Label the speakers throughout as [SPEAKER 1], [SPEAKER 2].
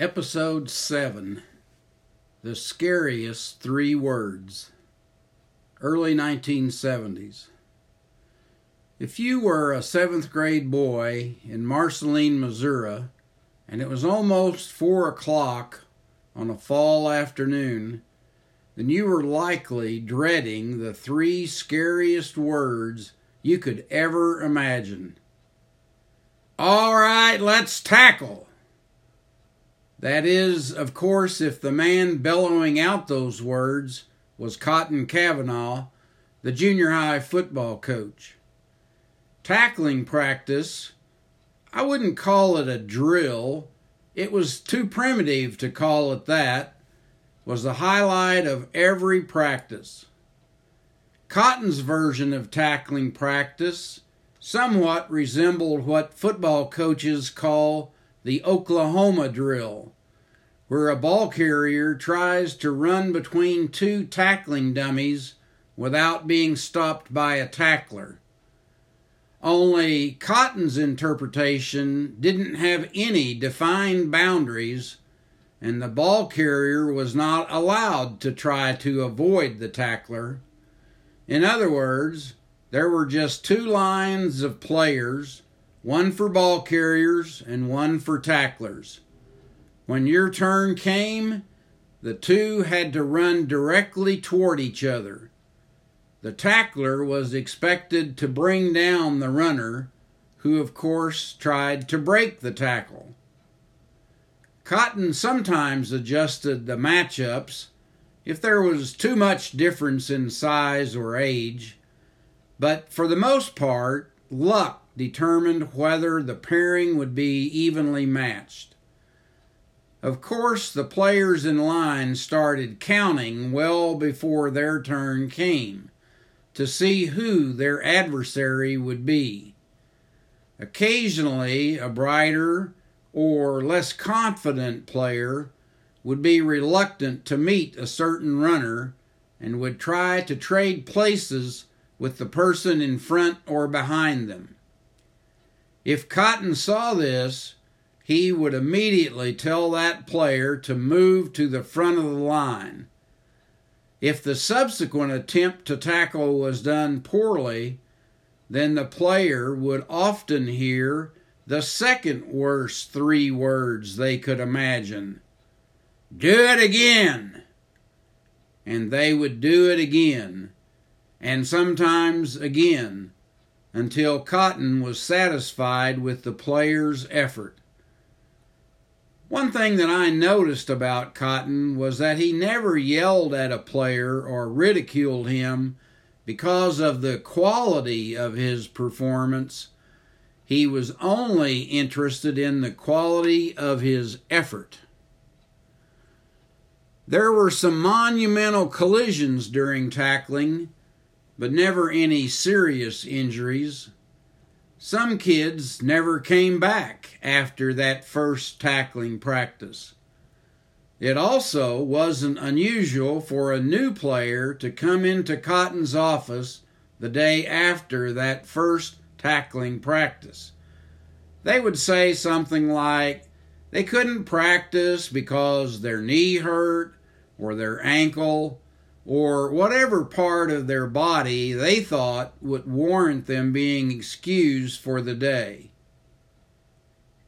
[SPEAKER 1] Episode 7 The Scariest Three Words. Early 1970s. If you were a seventh grade boy in Marceline, Missouri, and it was almost four o'clock on a fall afternoon, then you were likely dreading the three scariest words you could ever imagine. All right, let's tackle. That is, of course, if the man bellowing out those words was Cotton Cavanaugh, the junior high football coach. Tackling practice, I wouldn't call it a drill, it was too primitive to call it that, was the highlight of every practice. Cotton's version of tackling practice somewhat resembled what football coaches call the Oklahoma drill, where a ball carrier tries to run between two tackling dummies without being stopped by a tackler. Only Cotton's interpretation didn't have any defined boundaries, and the ball carrier was not allowed to try to avoid the tackler. In other words, there were just two lines of players one for ball carriers and one for tacklers. When your turn came, the two had to run directly toward each other. The tackler was expected to bring down the runner, who of course tried to break the tackle. Cotton sometimes adjusted the matchups if there was too much difference in size or age, but for the most part, luck determined whether the pairing would be evenly matched. Of course, the players in line started counting well before their turn came to see who their adversary would be. Occasionally, a brighter or less confident player would be reluctant to meet a certain runner and would try to trade places with the person in front or behind them. If Cotton saw this, he would immediately tell that player to move to the front of the line. If the subsequent attempt to tackle was done poorly, then the player would often hear the second worst three words they could imagine Do it again! And they would do it again, and sometimes again, until Cotton was satisfied with the player's effort. One thing that I noticed about Cotton was that he never yelled at a player or ridiculed him because of the quality of his performance. He was only interested in the quality of his effort. There were some monumental collisions during tackling, but never any serious injuries. Some kids never came back after that first tackling practice. It also wasn't unusual for a new player to come into Cotton's office the day after that first tackling practice. They would say something like they couldn't practice because their knee hurt or their ankle or whatever part of their body they thought would warrant them being excused for the day.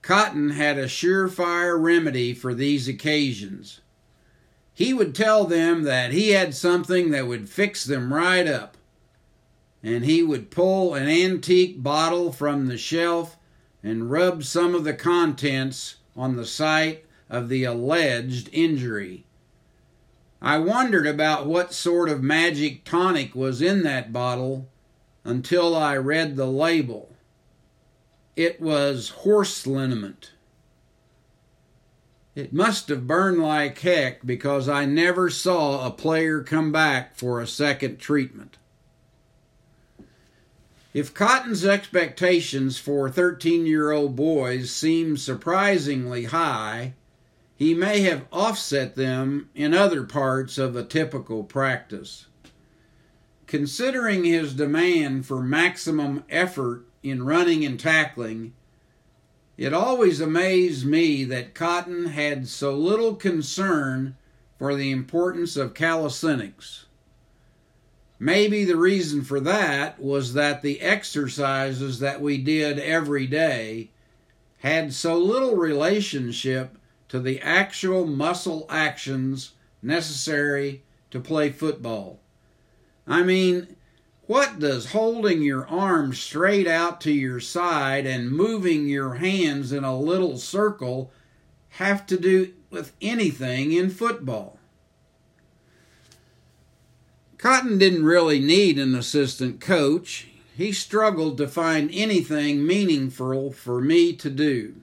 [SPEAKER 1] Cotton had a surefire remedy for these occasions. He would tell them that he had something that would fix them right up, and he would pull an antique bottle from the shelf and rub some of the contents on the site of the alleged injury. I wondered about what sort of magic tonic was in that bottle until I read the label. It was horse liniment. It must have burned like heck because I never saw a player come back for a second treatment. If Cotton's expectations for 13 year old boys seem surprisingly high, he may have offset them in other parts of a typical practice. Considering his demand for maximum effort in running and tackling, It always amazed me that Cotton had so little concern for the importance of calisthenics. Maybe the reason for that was that the exercises that we did every day had so little relationship to the actual muscle actions necessary to play football. I mean, what does holding your arms straight out to your side and moving your hands in a little circle have to do with anything in football? Cotton didn't really need an assistant coach. He struggled to find anything meaningful for me to do.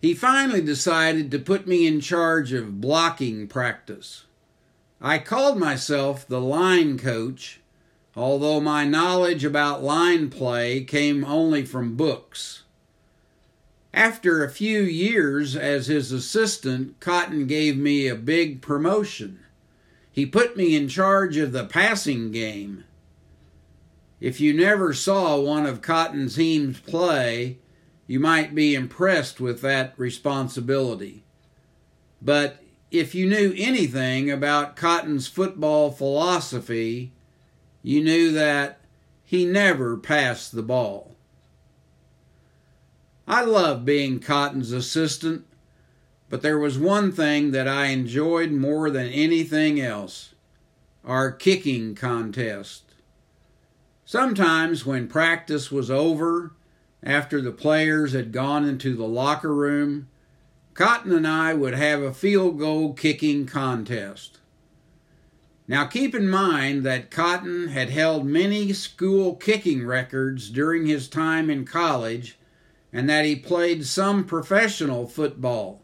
[SPEAKER 1] He finally decided to put me in charge of blocking practice. I called myself the line coach, although my knowledge about line play came only from books. After a few years as his assistant, Cotton gave me a big promotion. He put me in charge of the passing game. If you never saw one of Cotton's teams play, you might be impressed with that responsibility. But if you knew anything about Cotton's football philosophy, you knew that he never passed the ball. I loved being Cotton's assistant, but there was one thing that I enjoyed more than anything else our kicking contest. Sometimes, when practice was over, after the players had gone into the locker room, Cotton and I would have a field goal kicking contest. Now keep in mind that Cotton had held many school kicking records during his time in college and that he played some professional football.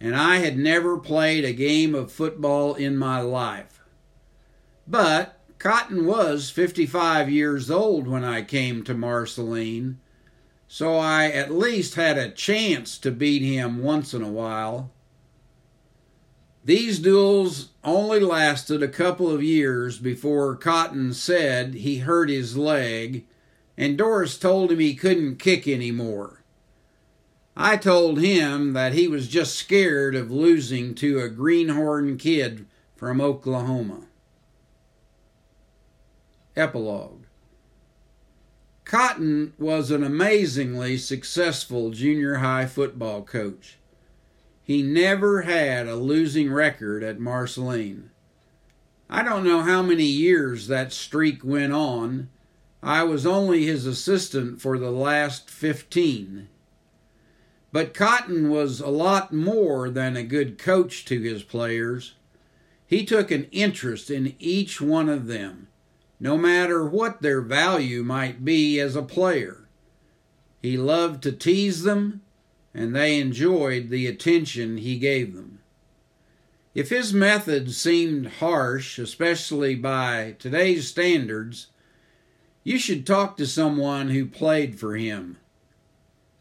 [SPEAKER 1] And I had never played a game of football in my life. But Cotton was 55 years old when I came to Marceline so I at least had a chance to beat him once in a while. These duels only lasted a couple of years before Cotton said he hurt his leg, and Doris told him he couldn't kick anymore. I told him that he was just scared of losing to a greenhorn kid from Oklahoma. Epilogue Cotton was an amazingly successful junior high football coach. He never had a losing record at Marceline. I don't know how many years that streak went on. I was only his assistant for the last 15. But Cotton was a lot more than a good coach to his players. He took an interest in each one of them no matter what their value might be as a player. He loved to tease them, and they enjoyed the attention he gave them. If his methods seemed harsh, especially by today's standards, you should talk to someone who played for him.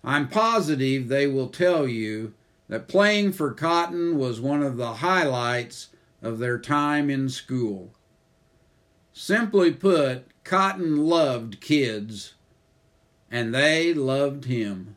[SPEAKER 1] I'm positive they will tell you that playing for Cotton was one of the highlights of their time in school. Simply put, Cotton loved kids, and they loved him.